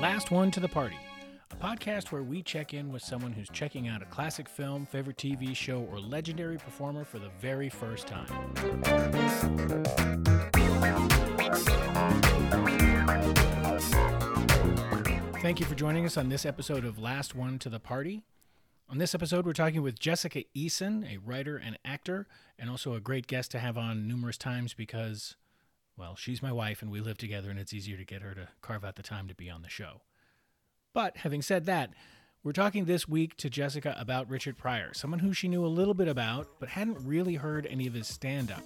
Last One to the Party, a podcast where we check in with someone who's checking out a classic film, favorite TV show, or legendary performer for the very first time. Thank you for joining us on this episode of Last One to the Party. On this episode, we're talking with Jessica Eason, a writer and actor, and also a great guest to have on numerous times because, well, she's my wife and we live together, and it's easier to get her to carve out the time to be on the show. But having said that, we're talking this week to Jessica about Richard Pryor, someone who she knew a little bit about, but hadn't really heard any of his stand up.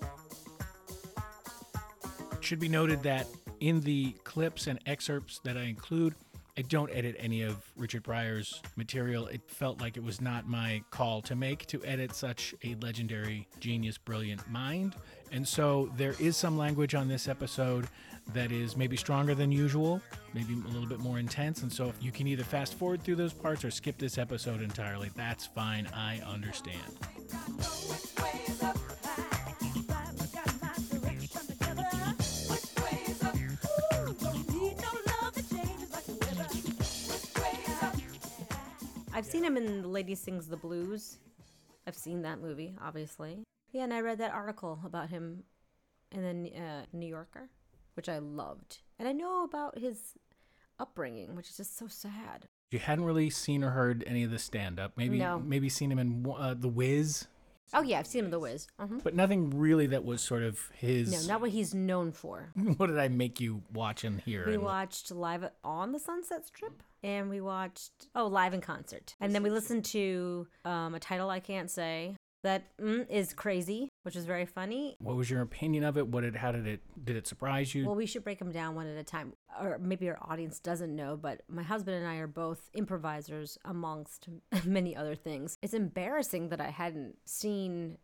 It should be noted that in the clips and excerpts that I include, I don't edit any of Richard Pryor's material. It felt like it was not my call to make to edit such a legendary, genius, brilliant mind. And so there is some language on this episode that is maybe stronger than usual, maybe a little bit more intense. And so if you can either fast forward through those parts or skip this episode entirely, that's fine. I understand. I've seen him in The Lady Sings the Blues. I've seen that movie, obviously. Yeah, and I read that article about him in the uh, New Yorker, which I loved. And I know about his upbringing, which is just so sad. You hadn't really seen or heard any of the stand up. Maybe No. maybe seen him in uh, The Wiz, Oh yeah, I've seen him in The Wiz. uh but nothing really that was sort of his. No, not what he's known for. what did I make you watch and hear? We and- watched Live on the Sunset Strip, and we watched oh Live in Concert, and then we listened to um, a title I can't say that mm, is crazy, which is very funny. What was your opinion of it? What did how did it did it surprise you? Well, we should break them down one at a time, or maybe our audience doesn't know. But my husband and I are both improvisers, amongst many other things. It's embarrassing that I hadn't seen.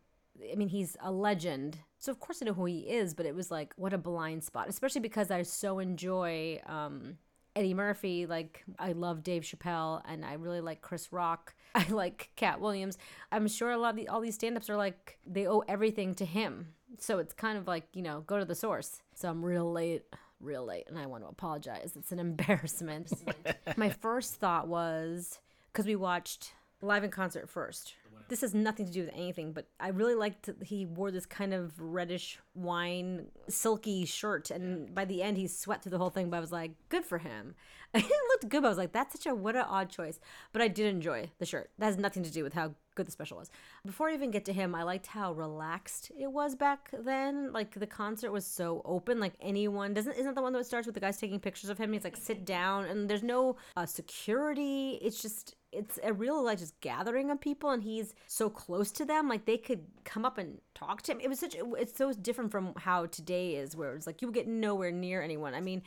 I mean, he's a legend, so of course I know who he is. But it was like, what a blind spot, especially because I so enjoy um, Eddie Murphy. Like, I love Dave Chappelle, and I really like Chris Rock. I like Katt Williams. I'm sure a lot of the, all these stand-ups are like they owe everything to him. So it's kind of like, you know, go to the source. So I'm real late, real late, and I want to apologize. It's an embarrassment. My first thought was because we watched live in concert first. This has nothing to do with anything, but I really liked he wore this kind of reddish wine, silky shirt, and by the end he sweat through the whole thing. But I was like, good for him. it looked good, but I was like, that's such a what an odd choice. But I did enjoy the shirt. That has nothing to do with how good the special was. Before I even get to him, I liked how relaxed it was back then. Like the concert was so open, like anyone doesn't isn't the one that starts with the guys taking pictures of him. He's like sit down, and there's no uh, security. It's just it's a real like just gathering of people and he's so close to them like they could come up and talk to him it was such it's so different from how today is where it's like you get nowhere near anyone i mean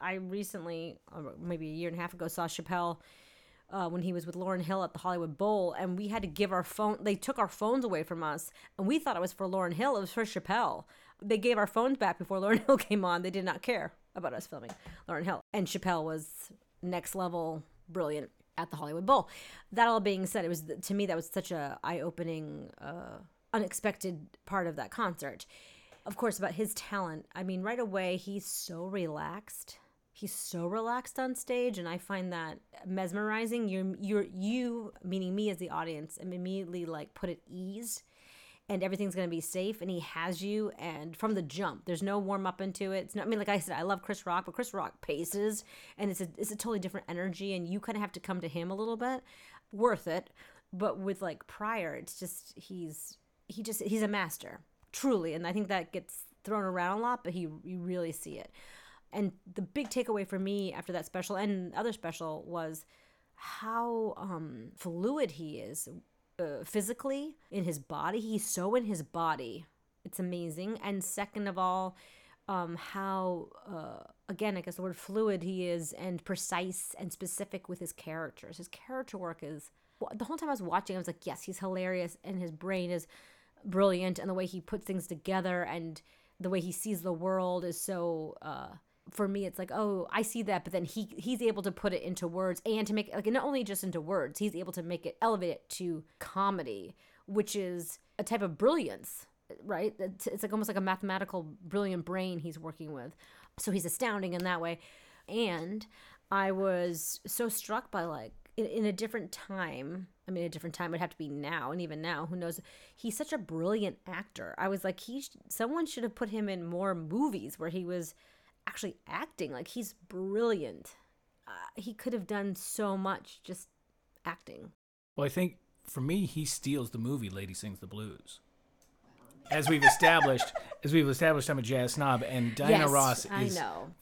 i recently uh, maybe a year and a half ago saw chappelle uh, when he was with Lauryn Hill at the Hollywood Bowl, and we had to give our phone. They took our phones away from us, and we thought it was for Lauryn Hill. It was for Chappelle. They gave our phones back before Lauryn Hill came on. They did not care about us filming Lauryn Hill, and Chappelle was next level brilliant at the Hollywood Bowl. That all being said, it was to me that was such a eye opening, uh, unexpected part of that concert. Of course, about his talent. I mean, right away he's so relaxed he's so relaxed on stage and i find that mesmerizing you're you're you meaning me as the audience am immediately like put at ease and everything's going to be safe and he has you and from the jump there's no warm up into it. It's not i mean like i said i love chris rock but chris rock paces and it's a, it's a totally different energy and you kind of have to come to him a little bit. Worth it. But with like Pryor it's just he's he just he's a master truly and i think that gets thrown around a lot but he you really see it. And the big takeaway for me after that special and other special was how um, fluid he is uh, physically in his body. He's so in his body. It's amazing. And second of all, um, how, uh, again, I guess the word fluid he is and precise and specific with his characters. His character work is, the whole time I was watching, I was like, yes, he's hilarious and his brain is brilliant and the way he puts things together and the way he sees the world is so uh for me it's like oh i see that but then he he's able to put it into words and to make like not only just into words he's able to make it elevate it to comedy which is a type of brilliance right it's, it's like almost like a mathematical brilliant brain he's working with so he's astounding in that way and I was so struck by like in, in a different time. I mean, a different time would have to be now, and even now, who knows? He's such a brilliant actor. I was like, he, sh- someone should have put him in more movies where he was actually acting. Like he's brilliant. Uh, he could have done so much just acting. Well, I think for me, he steals the movie Lady Sings the Blues. As we've established, as we've established, I'm a jazz snob, and Diana Yes, Ross is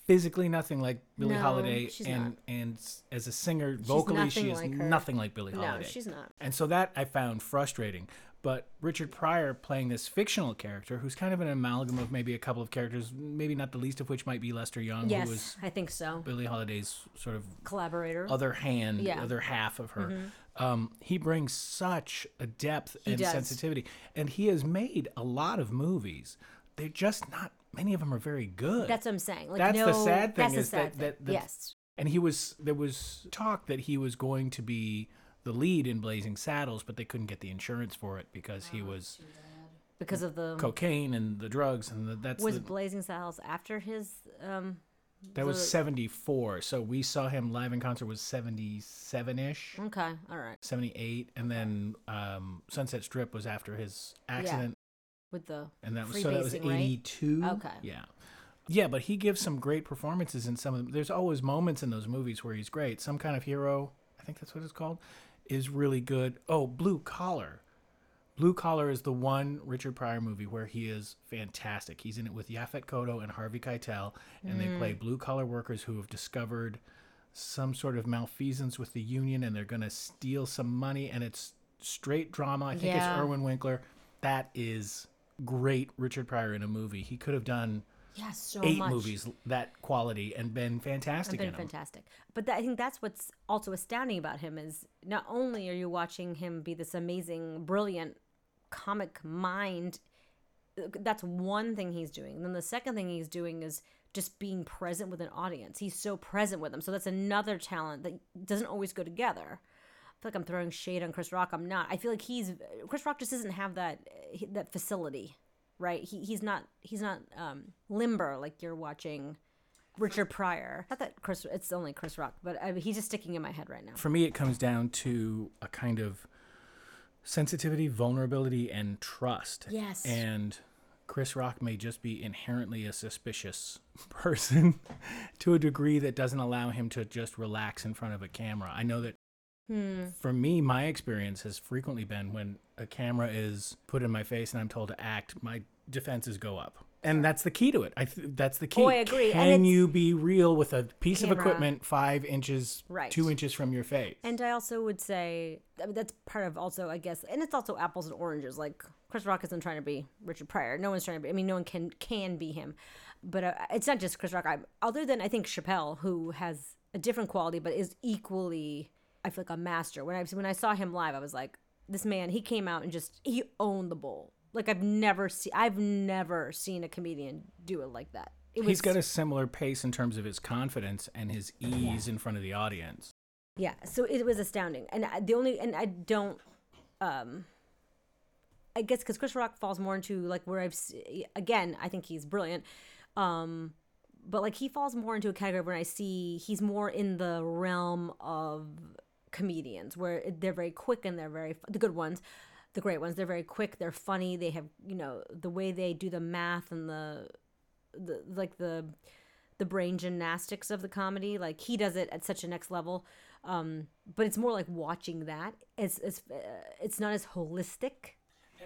physically nothing like Billie No, Holiday, and not. and as a singer, vocally, she is like nothing like Billie No, Holiday. she's not. And so that I found frustrating. But Richard Pryor playing this fictional character, who's kind of an amalgam of maybe a couple of characters, maybe not the least of which might be Lester Young, Yes, who was I think so. Billie Holiday's sort of Collaborator. other hand, Yeah. Mm-hmm. other half of her. Um, he brings such a depth and does. sensitivity, and he has made a lot of movies. They're just not many of them are very good. That's what I'm saying. Like, That's the sad thing that's is sad that- thing. that- that- yes. and he was there was talk that he was going to be the lead in Blazing Saddles, but they couldn't get the insurance for it because he was Because of the cocaine and the drugs, and the, that's was the, Blazing Saddles after his um that was seventy four. So we saw him live in concert was seventy seven ish. okay, all right. 78 and then um, sunset strip was after his accident With the and that was so that was freebasing, right? 82 Okay. yeah yeah but he gives some great performances in some of them there's always moments in those movies where he's great some kind of hero i think that's what it's called is really good. Oh blue collar. Blue collar is the one richard pryor movie where he is fantastic. He's in it with Yaphet Kotto and harvey keitel and they play Mm. blue collar workers who have discovered some sort of malfeasance with the union and they're going to steal some money and it's straight drama. I think Yeah. it's irwin winkler. That is great richard pryor in a movie. He could have done yeah, so eight much. movies that quality and been fantastic been in them fantastic. But that, I think that's what's also astounding about him is not only are you watching him be this amazing, brilliant comic mind. That's one thing he's doing. And then the second thing he's doing is just being present with an audience. He's so present with them. So that's another talent that doesn't always go together. I feel like I'm throwing shade on Chris Rock. I'm not. I feel like he's Chris Rock just doesn't have that that facility, right? He he's not he's not um, limber like you're watching Richard Pryor. Not that Chris, it's only Chris Rock, but I mean, he's just sticking in my head right now. for me it comes down to a kind of sensitivity vulnerability and trust Yes. and chris rock may just be inherently a suspicious person to a degree that doesn't allow him to just relax in front of a camera i know that Hmm. for me, my experience has frequently been when a camera is put in my face and I'm told to act, my defenses go up. And that's the key to it. I th- that's the key. Oh, I agree. Can you be real with a piece of equipment five inches, Right. two inches from your face? And I also would say I mean, that's part of also, I guess, and it's also apples and oranges. Like Chris Rock isn't trying to be Richard Pryor. No one's trying to be. I mean, no one can can be him. But uh, it's not just Chris Rock. I, other than I think Chappelle, who has a different quality, but is equally, I feel like a master. When I when I saw him live, I was like, this man. He came out and just he owned the bowl. Like I've never seen. I've never seen a comedian do it like that. It was, He's got a similar pace in terms of his confidence and his ease in front of the audience. Yeah, so it was astounding, and I- the only and I don't, um, I guess because Chris Rock falls more into like where I've again I think he's brilliant, um, but like he falls more into a category when I see he's more in the realm of comedians where they're very quick and they're very the good ones, the great ones. They're very quick. They're funny. They have you know the way they do the math and the the like the the brain gymnastics of the comedy. Like he does it at such a next level. Um, but it's more like watching that. It's it's uh, it's not as holistic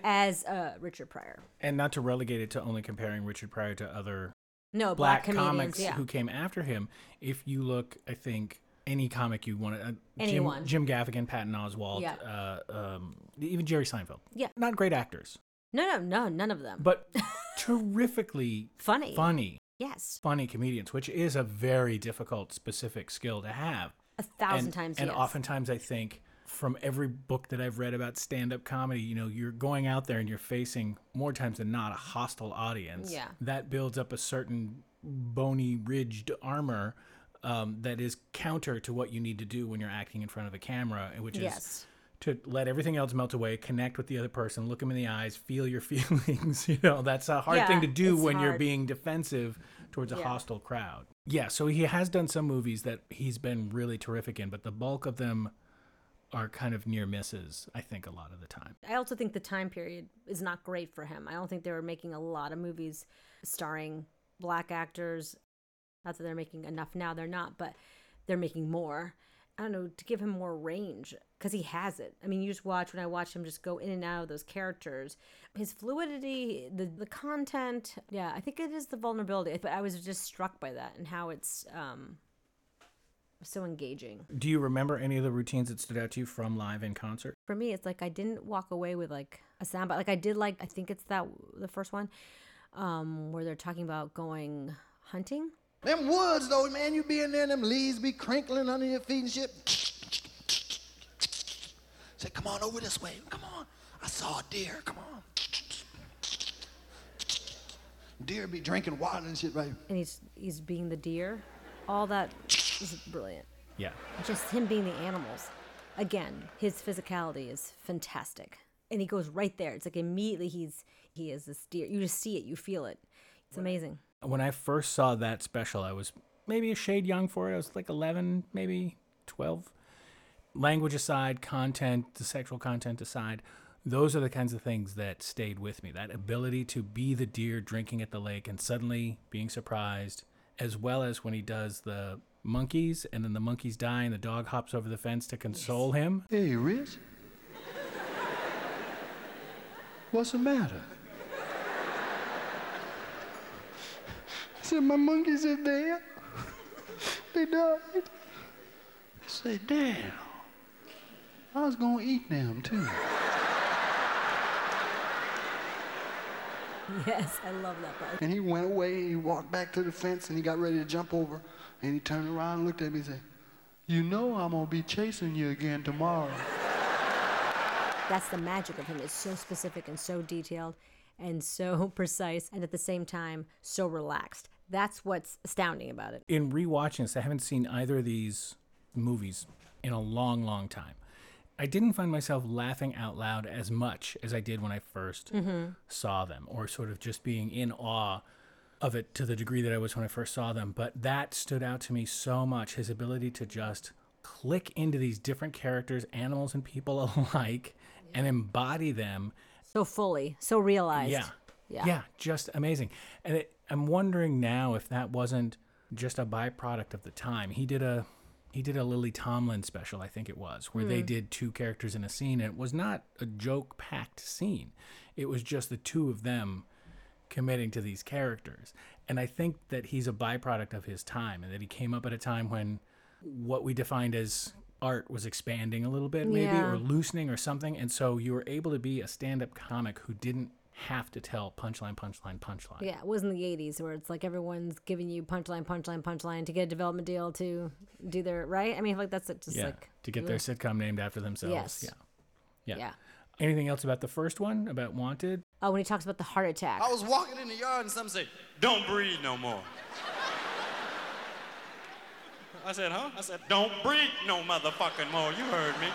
as uh, Richard Pryor. And not to relegate it to only comparing Richard Pryor to other No, black, black, comics yeah. who came after him. If you look, I think any comic you want to, uh, Jim, Anyone. Jim Gaffigan, Patton Oswalt, Yeah. uh, um, even Jerry Seinfeld. Yeah. not great actors, no, no, no, none of them. but terrifically funny. funny, Yes, funny comedians, which is a very difficult, specific skill to have. a thousand and, times. And yes. oftentimes, I think from every book that I've read about stand-up comedy, you know, you're going out there and you're facing more times than not a hostile audience. Yeah. That builds up a certain bony, ridged armor um, that is counter to what you need to do when you're acting in front of a camera, which is Yes. to let everything else melt away, connect with the other person, look them in the eyes, feel your feelings. you know, that's a hard Yeah, thing to do when you're being defensive towards a Yeah. hostile crowd. Yeah, so he has done some movies that he's been really terrific in, but the bulk of them are kind of near misses, I think, a lot of the time. I also think the time period is not great for him. I don't think they were making a lot of movies starring black actors. Not that they're making enough now, they're not, but they're making more. I don't know, to give him more range because he has it. I mean, you just watch when I watch him just go in and out of those characters. His fluidity, the the content, yeah, I think it is the vulnerability. But I was just struck by that and how it's um so engaging. Do you remember any of the routines that stood out to you from live in concert? For me, it's like I didn't walk away with like a sound, but like I did like I think it's that the first one, um, where they're talking about going hunting. Them woods, though, man, you be in there, and them leaves be crinkling under your feet and shit. Say, come on over this way. Come on. I saw a deer. Come on. Deer be drinking water and shit, right? And he's he's being the deer. All that is brilliant. Yeah. Just him being the animals. Again, his physicality is fantastic. And he goes right there. It's like immediately he's he is this deer. You just see it, you feel it. It's amazing. When I first saw that special, I was maybe a shade young for it. I was like 11, maybe 12. Language aside, content, the sexual content aside, those are the kinds of things that stayed with me. That ability to be the deer drinking at the lake and suddenly being surprised, as well as when he does the monkeys and then the monkeys die and the dog hops over the fence to console him. Hey, Rich. What's the matter? Said, my monkeys are there. They died. I said, damn. I was gonna eat them too. Yes, I love that part. And he went away, he walked back to the fence and he got ready to jump over. And he turned around and looked at me and said, You know I'm gonna be chasing you again tomorrow. That's the magic of him. It's so specific and so detailed and so precise and at the same time so relaxed. That's what's astounding about it. In rewatching this, I haven't seen either of these movies in a long, long time. I didn't find myself laughing out loud as much as I did when I 1st mm-hmm. saw them, or sort of just being in awe of it to the degree that I was when I first saw them. But that stood out to me so much his ability to just click into these different characters, animals and people alike, and embody them So fully, so realized. yeah. Yeah. Yeah. just amazing. And it, I'm wondering now if that wasn't just a byproduct of the time. He did a he did a Lily Tomlin special, I think it was, where they hmm. did two characters in a scene and it was not a joke packed scene. It was just the two of them committing to these characters. And I think that he's a byproduct of his time and that he came up at a time when what we defined as art was expanding a little bit maybe Yeah. or loosening or something and so you were able to be a stand-up comic who didn't have to tell punchline punchline punchline Yeah, it was in the 80s where it's like everyone's giving you punchline, punchline, punchline to get a development deal to do their, right? I mean, like that's just yeah like, to get their sitcom named after themselves Yes. yeah yeah yeah. anything else about the first one about wanted Oh, when he talks about the heart attack. I was walking in the yard and some say, don't breathe no more. I said, huh? I said, don't breathe no motherfucking more. You heard me.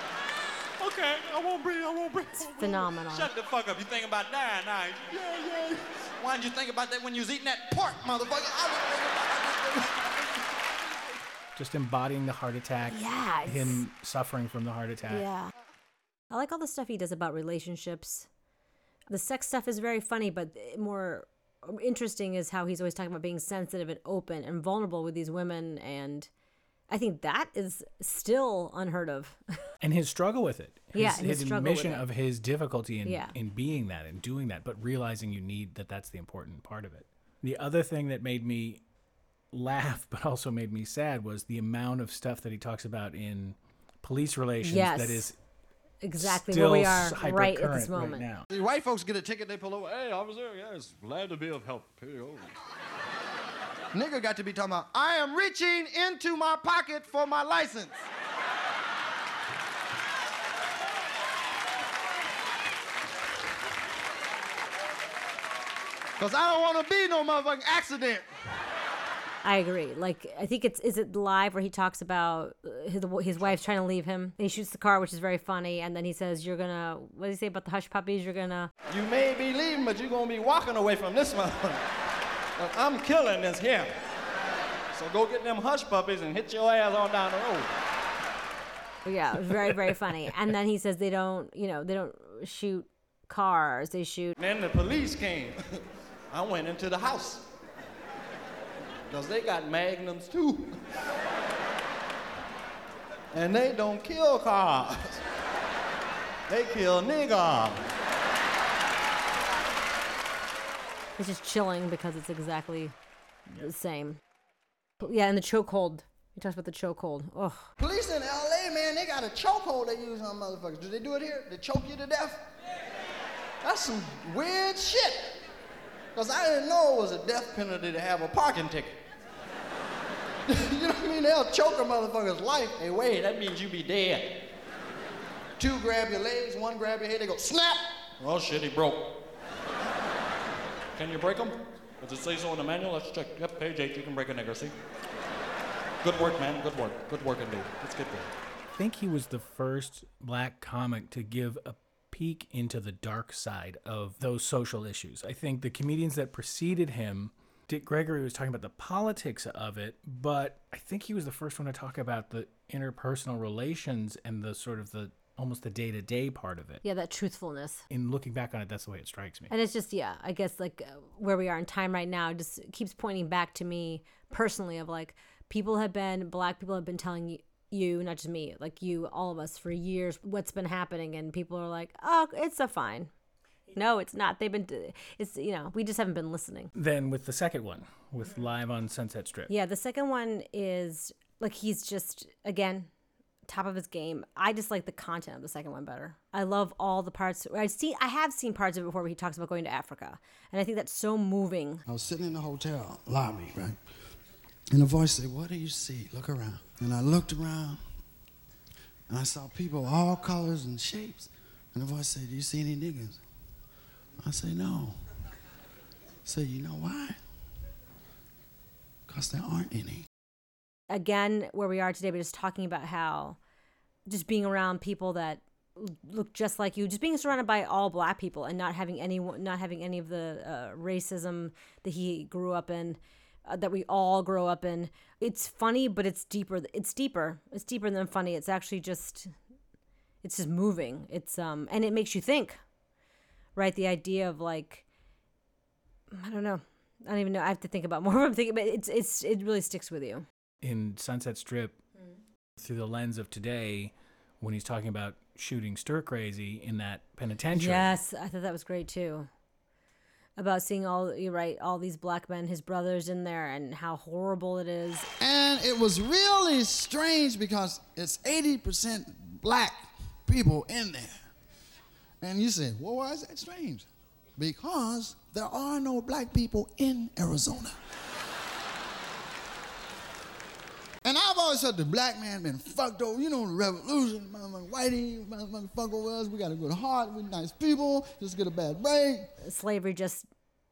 Okay, I won't breathe, I won't breathe. It's phenomenal. Shut the fuck up. You think about dying now. Yeah, yeah. Why didn't you think about that when you was eating that pork, motherfucker? I was just embodying the heart attack Yeah, him suffering from the heart attack Yeah. I like all the stuff he does about relationships. The sex stuff is very funny, but more interesting is how he's always talking about being sensitive and open and vulnerable with these women. And I think that is still unheard of. and his struggle with it his, Yeah, his his struggle with admission it. of his difficulty in, Yeah. in being that and doing that but realizing you need that that's the important part of it the other thing that made me laugh but also made me sad was the amount of stuff that he talks about in police relations Yes. that is exactly still where we are right at this moment. now The white folks get a ticket, they pull over. Hey, officer, yes, glad to be of help. Here you go. Nigga got to be talking about, I am reaching into my pocket for my license. Cause I don't want to be no motherfucking accident. I agree. Like, I think it's, is it live where he talks about uh, his, his wife's trying to leave him? And he shoots the car, which is very funny. And then he says, You're gonna, what does he say about the hush puppies? You're gonna, You may be leaving, but you're gonna be walking away from this motherfucker. Uh, I'm killing this here. So go get them hush puppies and hit your ass on down the road. Yeah, very, very funny. And then he says they don't, you know, they don't shoot cars, they shoot. Then the police came. I went into the house. Because they got magnums too. And they don't kill cars. They kill niggas. It's just chilling because it's exactly the same. But yeah, and the chokehold. He talks about the chokehold. Ugh. Police in LA, man, they got a chokehold they use on motherfuckers. Do they do it here? They choke you to death? That's some weird shit. Because I didn't know it was a death penalty to have a parking ticket. you know what I mean? They'll choke a motherfucker's life. Hey, wait, that means you be dead. Two grab your legs, one grab your head, they go snap. Oh shit, he broke. Can you break them? Does it say so in the manual? Let's check. Yep, page eight, you can break a nigger, see? Good work, man. Good work. Good work indeed. Let's get there. I think he was the first black comic to give a peek into the dark side of those social issues. I think the comedians that preceded him, Dick Gregory was talking about the politics of it, but I think he was the first one to talk about the interpersonal relations and the sort of the almost the day to day part of it. Yeah, that truthfulness. In looking back on it, that's the way it strikes me. And it's just, yeah, I guess like uh, where we are in time right now just keeps pointing back to me personally of like people have been, black people have been telling you, you, not just me, like you, all of us for years, what's been happening. And people are like, oh, it's a fine. No, it's not. They've been, it's, you know, we just haven't been listening. Then with the second one, with Live on Sunset Strip. Yeah, the second one is like he's just, again, top of his game. I just like the content of the second one better. I love all the parts. I see. I have seen parts of it before where he talks about going to Africa, and I think that's so moving. I was sitting in the hotel lobby, right? And a voice said, What do you see? Look around. And I looked around and I saw people all colors and shapes. And the voice said, Do you see any niggas? I said, No. I said, You know why? Because there aren't any. Again, where we are today, but just talking about how just being around people that look just like you, just being surrounded by all black people and not having any, not having any of the uh, racism that he grew up in, uh, that we all grow up in. It's funny, but it's deeper. It's deeper. It's deeper than funny. It's actually just, it's just moving. It's um, and it makes you think, right? The idea of like, I don't know. I don't even know. I have to think about more. of I'm thinking, but it's it's it really sticks with you. In Sunset Strip, through the lens of today, when he's talking about shooting stir crazy in that penitentiary. Yes, I thought that was great too. About seeing all you're right, all these black men, his brothers in there, and how horrible it is. And it was really strange because it's 80% black people in there. And you said, well, why is that strange? Because there are no black people in Arizona. And I've always said the black man been fucked over. You know, the revolution, motherfucking whitey, motherfucking fuck over us. We got a good heart, we nice people, just get a bad break. Slavery just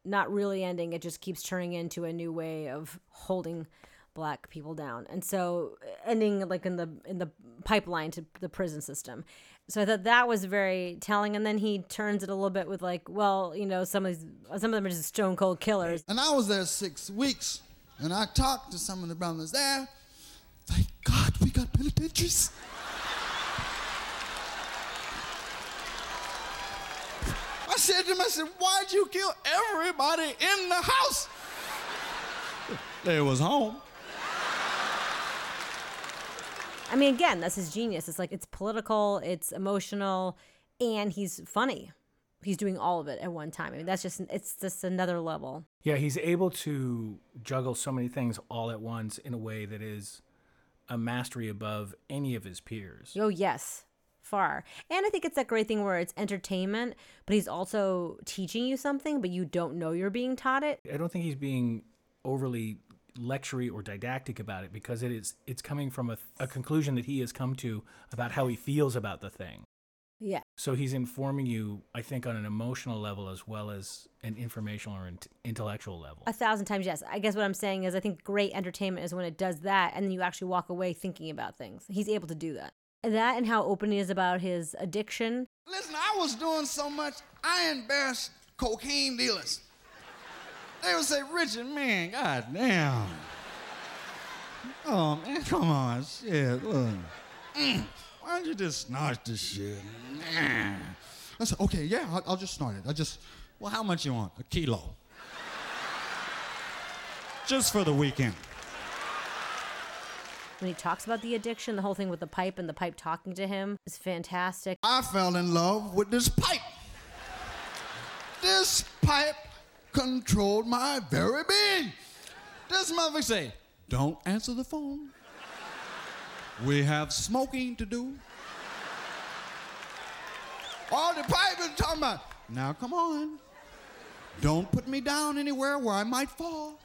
not really ending. It just keeps turning into a new way of holding black people down. And so uh, ending like in the in the pipeline to the prison system. So I thought that was very telling. And then he turns it a little bit with like, well, you know, some of these some of them are just stone cold killers. And I was there six weeks, and I talked to some of the brothers there. Thank God we got penitentiaries. I said to him, I said, why'd you kill everybody in the house? They was home. I mean, again, that's his genius. It's like it's political, it's emotional, and he's funny. He's doing all of it at one time. I mean, that's just it's just another level. Yeah, he's able to juggle so many things all at once in a way that is a mastery above any of his peers. Oh yes, far. And I think it's that great thing where it's entertainment, but he's also teaching you something, but you don't know you're being taught it. I don't think he's being overly lectury or didactic about it because it is it's coming from a, a conclusion that he has come to about how he feels about the thing. Yeah. So he's informing you, I think, on an emotional level as well as an informational or int- intellectual level. A thousand times yes. I guess what I'm saying is I think great entertainment is when it does that and then you actually walk away thinking about things. He's able to do that. That and how open he is about his addiction. Listen, I was doing so much, I embarrassed cocaine dealers. They would say, Richard, man, goddamn. Oh man, come on, shit. Look. Mm. Why don't you just snort this shit? I said, okay, yeah, I'll, I'll just snort it. I just, well, how much you want? A kilo. just for the weekend. When he talks about the addiction, the whole thing with the pipe and the pipe talking to him is fantastic. I fell in love with this pipe. This pipe controlled my very being. This motherfucker say, don't answer the phone. We have smoking to do. All the pipe is talking about, now come on. Don't put me down anywhere where I might fall.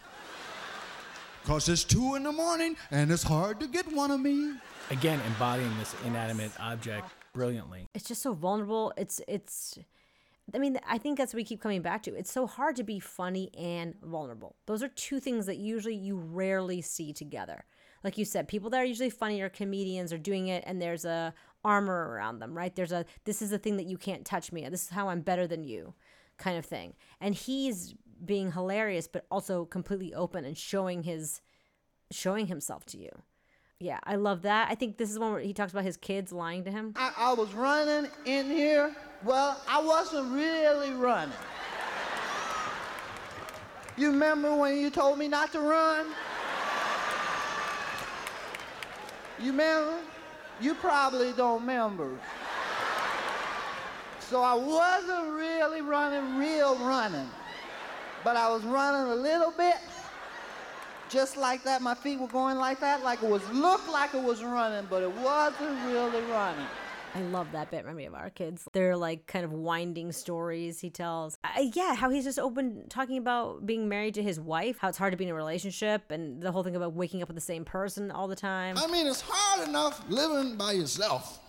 Because it's two in the morning and it's hard to get one of me. Again, embodying this inanimate object brilliantly. It's just so vulnerable. It's it's I mean, I think that's what we keep coming back to. It's so hard to be funny and vulnerable. Those are two things that usually you rarely see together. Like you said, people that are usually funny are comedians are doing it and there's a armor around them, right? There's a this is the thing that you can't touch me. This is how I'm better than you kind of thing. And he's being hilarious but also completely open and showing his showing himself to you. Yeah, I love that. I think this is one where he talks about his kids lying to him. I, I was running in here. Well, I wasn't really running. You remember when you told me not to run? You remember? You probably don't remember. So I wasn't really running, real running. But I was running a little bit just like that. My feet were going like that, like it was looked like it was running, but it wasn't really running. I love that bit. Remind me of our kids. They're like kind of winding stories he tells. Uh, yeah, how he's just open talking about being married to his wife, how it's hard to be in a relationship, and the whole thing about waking up with the same person all the time. I mean, it's hard enough living by yourself,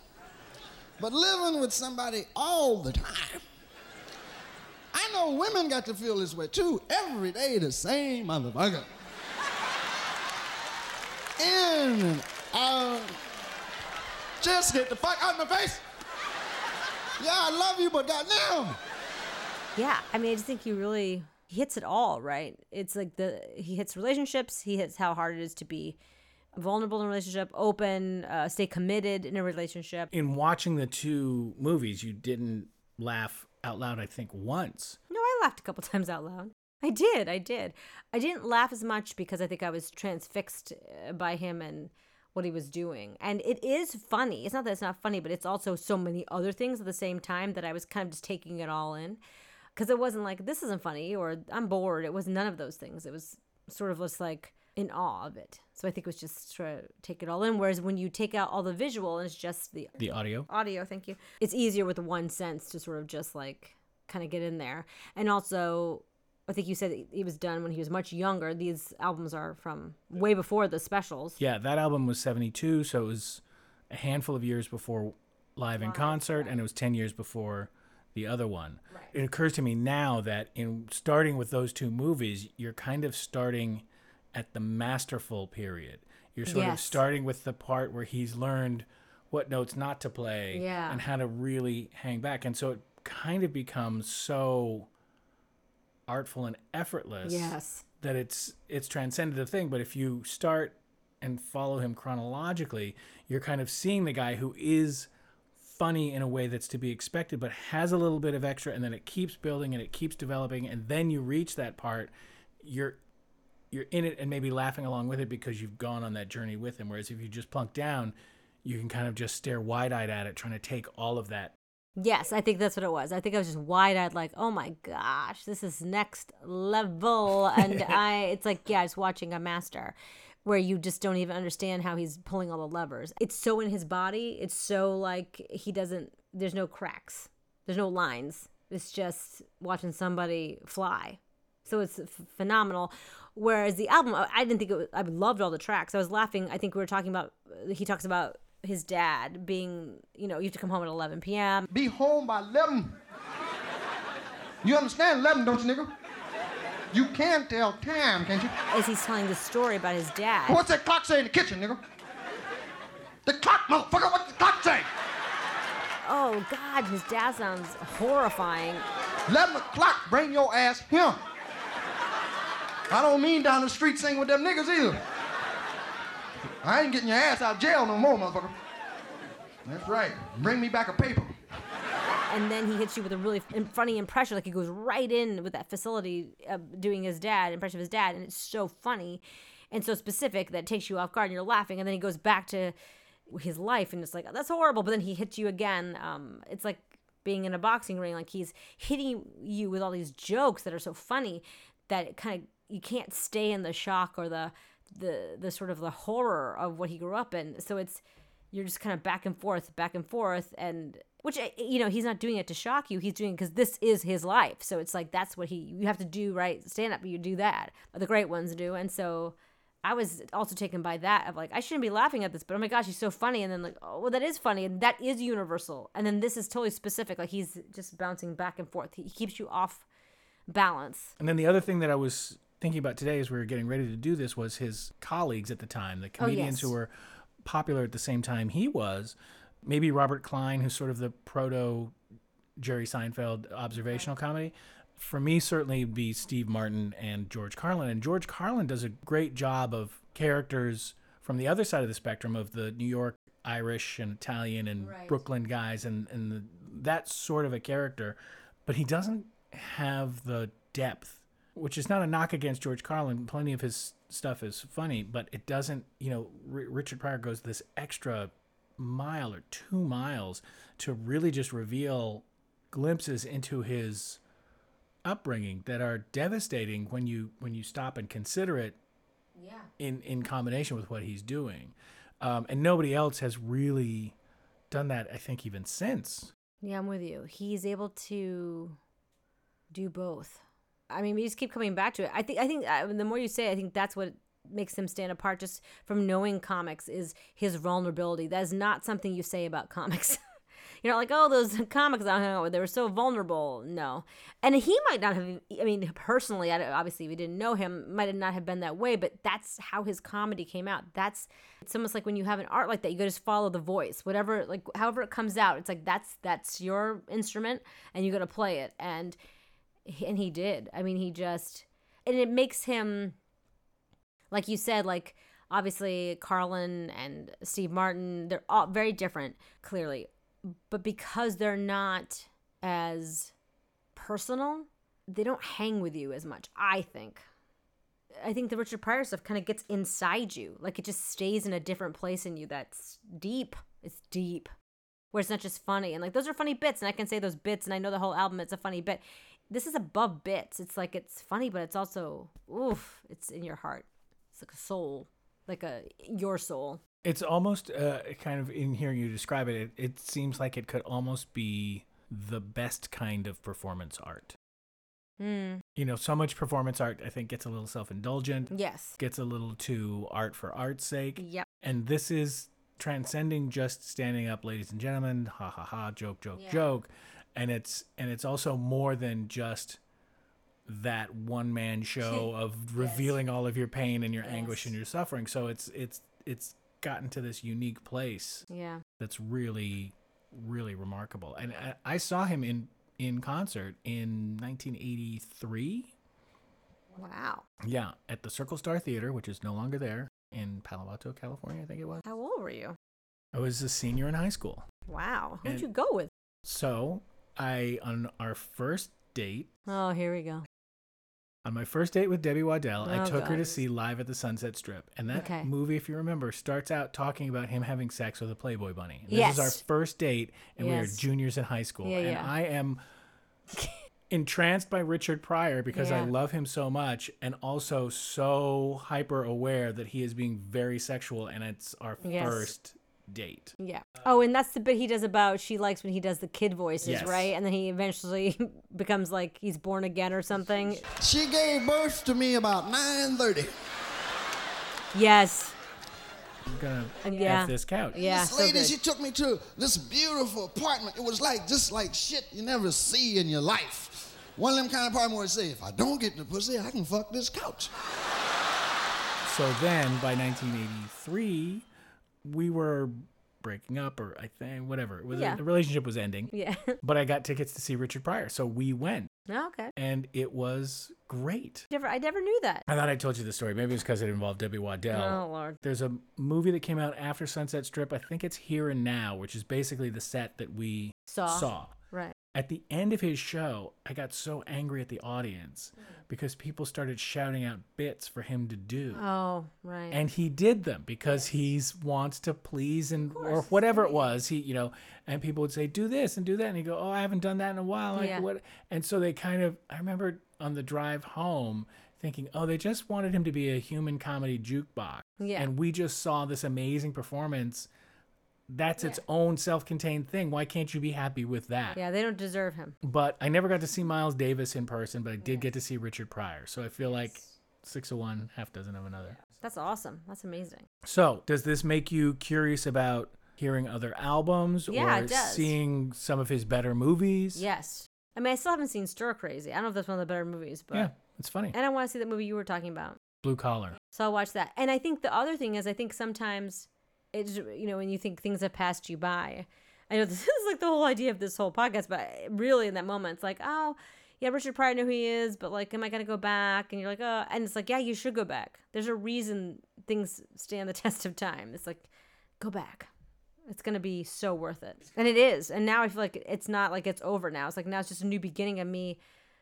but living with somebody all the time. I know women got to feel this way too. Every day, the same motherfucker. In and. Just get the fuck out of my face. Yeah, I love you, but goddamn. Yeah, I mean, I just think he really he hits it all, right? It's like the he hits relationships, he hits how hard it is to be vulnerable in a relationship, open, uh, stay committed in a relationship. In watching the two movies, you didn't laugh out loud, I think, once. No, I laughed a couple times out loud. I did, I did. I didn't laugh as much because I think I was transfixed uh, by him and what he was doing. And it is funny. It's not that it's not funny, but it's also so many other things at the same time that I was kind of just taking it all in. Because it wasn't like, this isn't funny or I'm bored. It was none of those things. It was sort of just like in awe of it. So I think it was just to take it all in. Whereas when you take out all the visual and it's just the The audio. audio, thank you, it's easier with one sense to sort of just like kind of get in there. And also, I think you said he was done when he was much younger. These albums are from way before the specials. Yeah, that album was 72, so it was a handful of years before Live in Concert, and it was 10 years before the other one. Right. It occurs to me now that in starting with those two movies, you're kind of starting at the masterful period. You're sort of starting with the part where he's learned what notes not to play Yeah. and how to really hang back. And so it kind of becomes so artful and effortless Yes. that it's it's transcended the thing. But if you start and follow him chronologically, you're kind of seeing the guy who is funny in a way that's to be expected, but has a little bit of extra, and then it keeps building and it keeps developing, and then you reach that part, you're you're in it and maybe laughing along with it because you've gone on that journey with him. Whereas if you just plunk down, you can kind of just stare wide eyed at it, trying to take all of that. Yes, I think that's what it was. I think I was just wide eyed, like, oh my gosh, this is next level. And I, it's like, yeah, just watching a master where you just don't even understand how he's pulling all the levers. It's so in his body. It's so like he doesn't, there's no cracks, there's no lines. It's just watching somebody fly. So it's f- phenomenal. Whereas the album, I I didn't think it was, I loved all the tracks. I was laughing. I think we were talking about, he talks about his dad being, you know, you have to come home at 11 p.m. Be home by 11. You understand 11, don't you, nigga? You can tell time, can't you? as he's telling the story about his dad. What's that clock say in the kitchen, nigga? The clock, motherfucker, what's the clock say? Oh God, his dad sounds horrifying. 11 o'clock, bring your ass here. I don't mean down the street singing with them niggas either. I ain't getting your ass out of jail no more, motherfucker. That's right. Bring me back a paper. and then he hits you with a really funny impression like he goes right in with that facility uh, doing his dad impression of his dad and it's so funny and so specific that it takes you off guard and you're laughing and then he goes back to his life and it's like that's horrible but then he hits you again um, it's like being in a boxing ring like he's hitting you with all these jokes that are so funny that it kind of you can't stay in the shock or the the the sort of the horror of what he grew up in so it's you're just kind of back and forth, back and forth, and which eh, you know he's not doing it to shock you. He's doing because this is his life. So it's like that's what he you have to do, right? Stand up, you do that. The great ones do, and so I was also taken by that of like I shouldn't be laughing at this, but oh my gosh, he's so funny, and then like oh well that is funny, and that is universal, and then this is totally specific. Like he's just bouncing back and forth. He keeps you off balance. And then the other thing that I was thinking about today as we were getting ready to do this was his colleagues at the time, the oh, comedians yes. who were popular at the same time he was. Maybe Robert Klein, who's sort of the proto Jerry Seinfeld observational comedy. For me, certainly would be Steve Martin and George Carlin. And George Carlin does a great job of characters from the other side of the spectrum of the New York Irish and Italian and Right. Brooklyn guys and, and the, that sort of a character. But he doesn't have the depth, which is not a knock against George Carlin. Plenty of his stuff is funny, but it doesn't, you know, R- Richard Pryor goes this extra mile or two miles to really just reveal glimpses into his upbringing that are devastating when you when you stop and consider it Yeah. in in combination with what he's doing um, and nobody else has really done that i think even since Yeah, I'm with you. He's able to do both. I mean, we just keep coming back to it. I think. I think uh, the more you say, I think that's what makes him stand apart. Just from knowing comics is his vulnerability. That is not something you say about comics. You're not like, oh, those comics I hung out with, they were so vulnerable. No, and he might not have. I mean, personally, I obviously we didn't know him. Might not have been that way, but that's how his comedy came out. That's it's almost like when you have an art like that, you gotta just follow the voice, whatever, like however it comes out. It's like that's that's your instrument, and you gotta play it. And and he did. I mean, he just and it makes him like you said, like obviously Carlin and Steve Martin, they're all very different, clearly. But because they're not as personal, they don't hang with you as much, I think. I think the Richard Pryor stuff kind of gets inside you. Like it just stays in a different place in you that's deep. It's deep. Where it's not just funny. And like those are funny bits, and I can say those bits, and I know the whole album, it's a funny bit. This is above bits. It's like it's funny, but it's also oof, it's in your heart. It's like a soul. Like a your soul. it's almost uh, kind of in hearing you describe it, it it seems like it could almost be the best kind of performance art Hmm. you know so much performance art i think gets a little self-indulgent Yes. gets a little too art for art's sake Yep. and this is transcending just standing up ladies and gentlemen ha ha ha joke joke Yeah. joke and it's and it's also more than just that one man show of revealing all of your pain and your anguish and your suffering so it's it's it's gotten to this unique place Yeah. that's really really remarkable and I, I saw him in in concert in 1983 Wow. yeah at the circle star theater which is no longer there in palo alto california i think it was How old were you? I was a senior in high school. Wow. Who'd And- you go with? So I, on our first date, Oh, here we go. on my first date with Debbie Waddell, I Oh, took her to see Live at the Sunset Strip. And that Okay. movie, if you remember, starts out talking about him having sex with a Playboy bunny. This is our first date, and we are juniors in high school. Yeah, and yeah. I am entranced by Richard Pryor because I love him so much and also so hyper aware that he is being very sexual and it's our Yes. first date. Yeah. Oh, and that's the bit he does about she likes when he does the kid voices, Yes. right? And then he eventually becomes like he's born again or something. She gave birth to me about 9:30. Yes. I'm gonna uh, Yeah. F this couch. Yeah. this So lady, good. she took me to this beautiful apartment. It was like just like shit you never see in your life. One of them kind of apartments where you say, if I don't get the pussy, I can fuck this couch. So then by 1983, we were breaking up, or I think, whatever. It was Yeah. the relationship was ending. Yeah. But I got tickets to see Richard Pryor. So we went. Oh, okay. and it was great. Never, I never knew that. I thought I told you the story. Maybe it's because it involved Debbie Waddell. Oh Lord. There's a movie that came out after Sunset Strip. I think it's Here and Now, which is basically the set that we Saw. saw. At the end of his show, I got so angry at the audience because people started shouting out bits for him to do. Oh, right. and he did them because he's wants to please and or whatever it was he you know and people would say do this and do that and he go oh i haven't done that in a while like Yeah. what and so they kind of i remember on the drive home thinking oh they just wanted him to be a human comedy jukebox Yeah. and we just saw this amazing performance that's its own self-contained thing why can't you be happy with that yeah, they don't deserve him. but i never got to see miles davis in person but i did get to see richard pryor so i feel like six of one half dozen of another That's awesome. That's amazing. so, does this make you curious about hearing other albums Yeah, or seeing some of his better movies? Yes. I mean, I still haven't seen Stir Crazy. I don't know if that's one of the better movies, but Yeah, it's funny. and I want to see that movie you were talking about. Blue Collar. So I'll watch that. And I think the other thing is, I think sometimes it's you know when you think things have passed you by. I know this is like the whole idea of this whole podcast, but really in that moment, it's like, oh, yeah, Richard Pryor knew who he is, but like, am I gonna go back? And you're like, oh, and it's like, yeah, you should go back. There's a reason things stand the test of time. It's like, go back. It's gonna be so worth it, and it is. And now I feel like it's not like it's over now. It's like now it's just a new beginning of me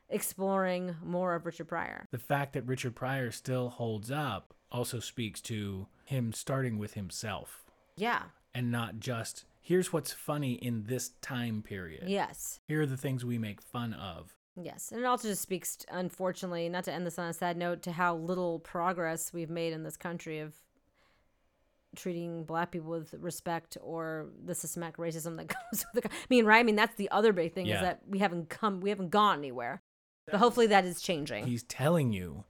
exploring more of Richard Pryor. The fact that Richard Pryor still holds up also speaks to him starting with himself Yeah. and not just here's what's funny in this time period. Yes. Here are the things we make fun of. Yes, and it also just speaks, unfortunately, not to end this on a sad note, to how little progress we've made in this country of treating black people with respect or the systematic racism that comes with the. I mean, right? I mean, that's the other big thing Yeah. is that we haven't come, we haven't gone anywhere. But hopefully, that is changing. He's telling you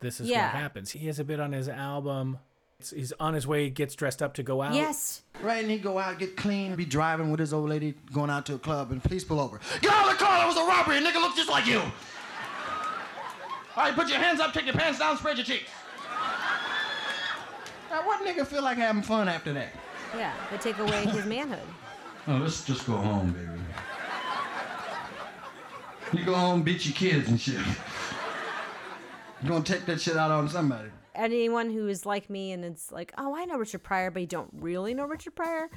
this is Yeah. what happens. He has a bit on his album. It's- He's on his way, gets dressed up to go out. Yes, Right, and he go out, get clean, be driving with his old lady, going out to a club, and police pull over. Get out of the car, that was a robbery, a nigga look just like you. All right, put your hands up, take your pants down, spread your cheeks. Now, what nigga feel like having fun after that? yeah, they take away his manhood. Oh, let's just go home, baby. You go home, beat your kids and shit. You gonna take that shit out on somebody. Anyone who is like me and it's like, oh, I know Richard Pryor, but you don't really know Richard Pryor,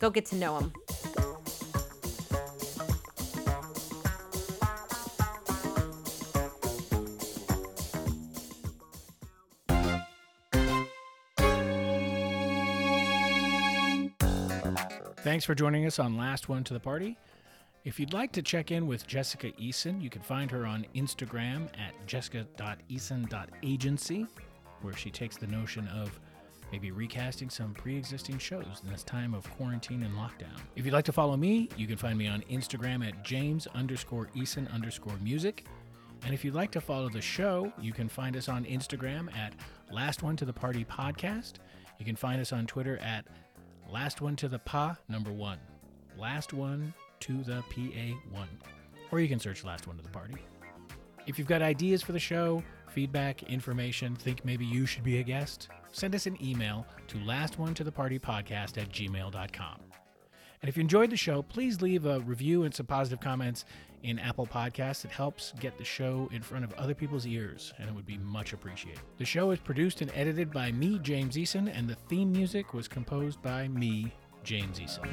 go get to know him. Thanks for joining us on Last One to the Party. If you'd like to check in with Jessica Eason, you can find her on Instagram at jessica.eason.agency, where she takes the notion of maybe recasting some pre existing shows in this time of quarantine and lockdown. If you'd like to follow me, you can find me on Instagram at james underscore Eason underscore music. And if you'd like to follow the show, you can find us on Instagram at Last One to the Party Podcast. You can find us on Twitter at Last One to the Pa number one. Last One to the PA one. Or you can search Last One to the Party. If you've got ideas for the show, feedback, information, think maybe you should be a guest, send us an email to lastone-to-the-party-podcast at gmail.com. And if you enjoyed the show, please leave a review and some positive comments in Apple Podcasts. It helps get the show in front of other people's ears, and it would be much appreciated. The show is produced and edited by me, James Eason, and the theme music was composed by me, James Eason.